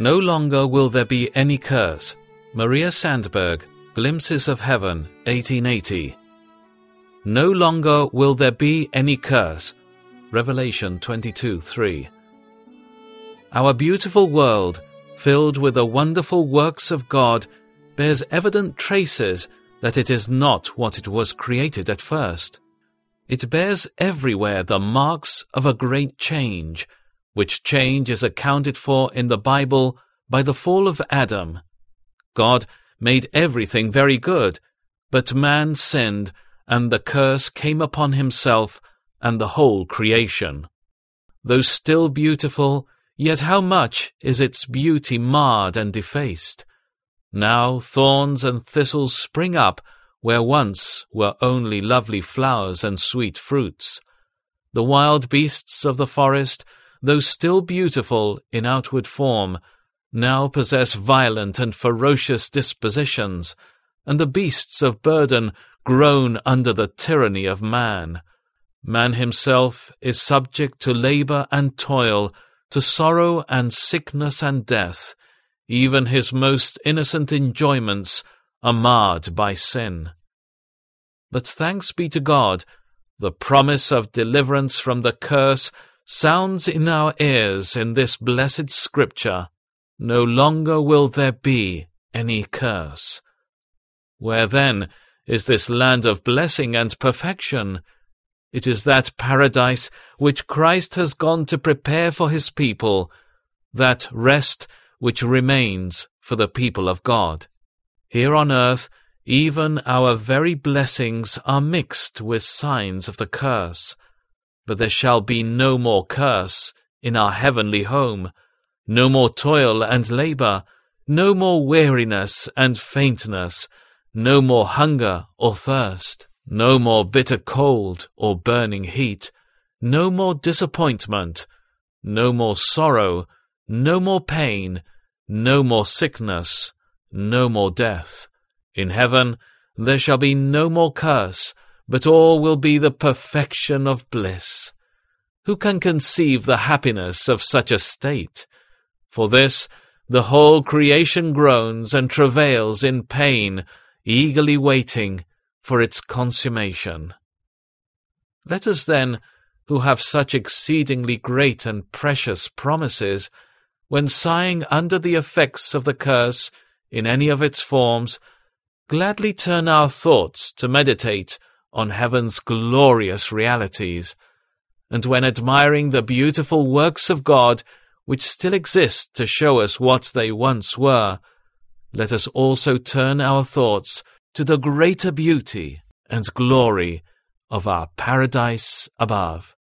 No longer will there be any curse. Maria Sandberg, Glimpses of Heaven, 1880. No longer will there be any curse. Revelation 22 3. Our beautiful world, filled with the wonderful works of God, bears evident traces that it is not what it was created at first. It bears everywhere the marks of a great change, which change is accounted for in the Bible by the fall of Adam. God made everything very good, but man sinned, and the curse came upon himself and the whole creation. Though still beautiful, yet how much is its beauty marred and defaced? Now thorns and thistles spring up where once were only lovely flowers and sweet fruits. The wild beasts of the forest, though still beautiful in outward form, now possess violent and ferocious dispositions, and the beasts of burden groan under the tyranny of man. Man himself is subject to labour and toil, to sorrow and sickness and death. Even his most innocent enjoyments are marred by sin. But thanks be to God, the promise of deliverance from the curse sounds in our ears in this blessed scripture. No longer will there be any curse. Where then is this land of blessing and perfection? It is that paradise which Christ has gone to prepare for his people, that rest which remains for the people of God. Here on earth, even our very blessings are mixed with signs of the curse. But there shall be no more curse in our heavenly home, no more toil and labour, no more weariness and faintness, no more hunger or thirst. No more bitter cold or burning heat, no more disappointment, no more sorrow, no more pain, no more sickness, no more death. In heaven there shall be no more curse, but all will be the perfection of bliss. Who can conceive the happiness of such a state? For this the whole creation groans and travails in pain, eagerly waiting for its consummation. Let us then, who have such exceedingly great and precious promises, when sighing under the effects of the curse in any of its forms, gladly turn our thoughts to meditate on heaven's glorious realities, and when admiring the beautiful works of God which still exist to show us what they once were, let us also turn our thoughts to the greater beauty and glory of our paradise above.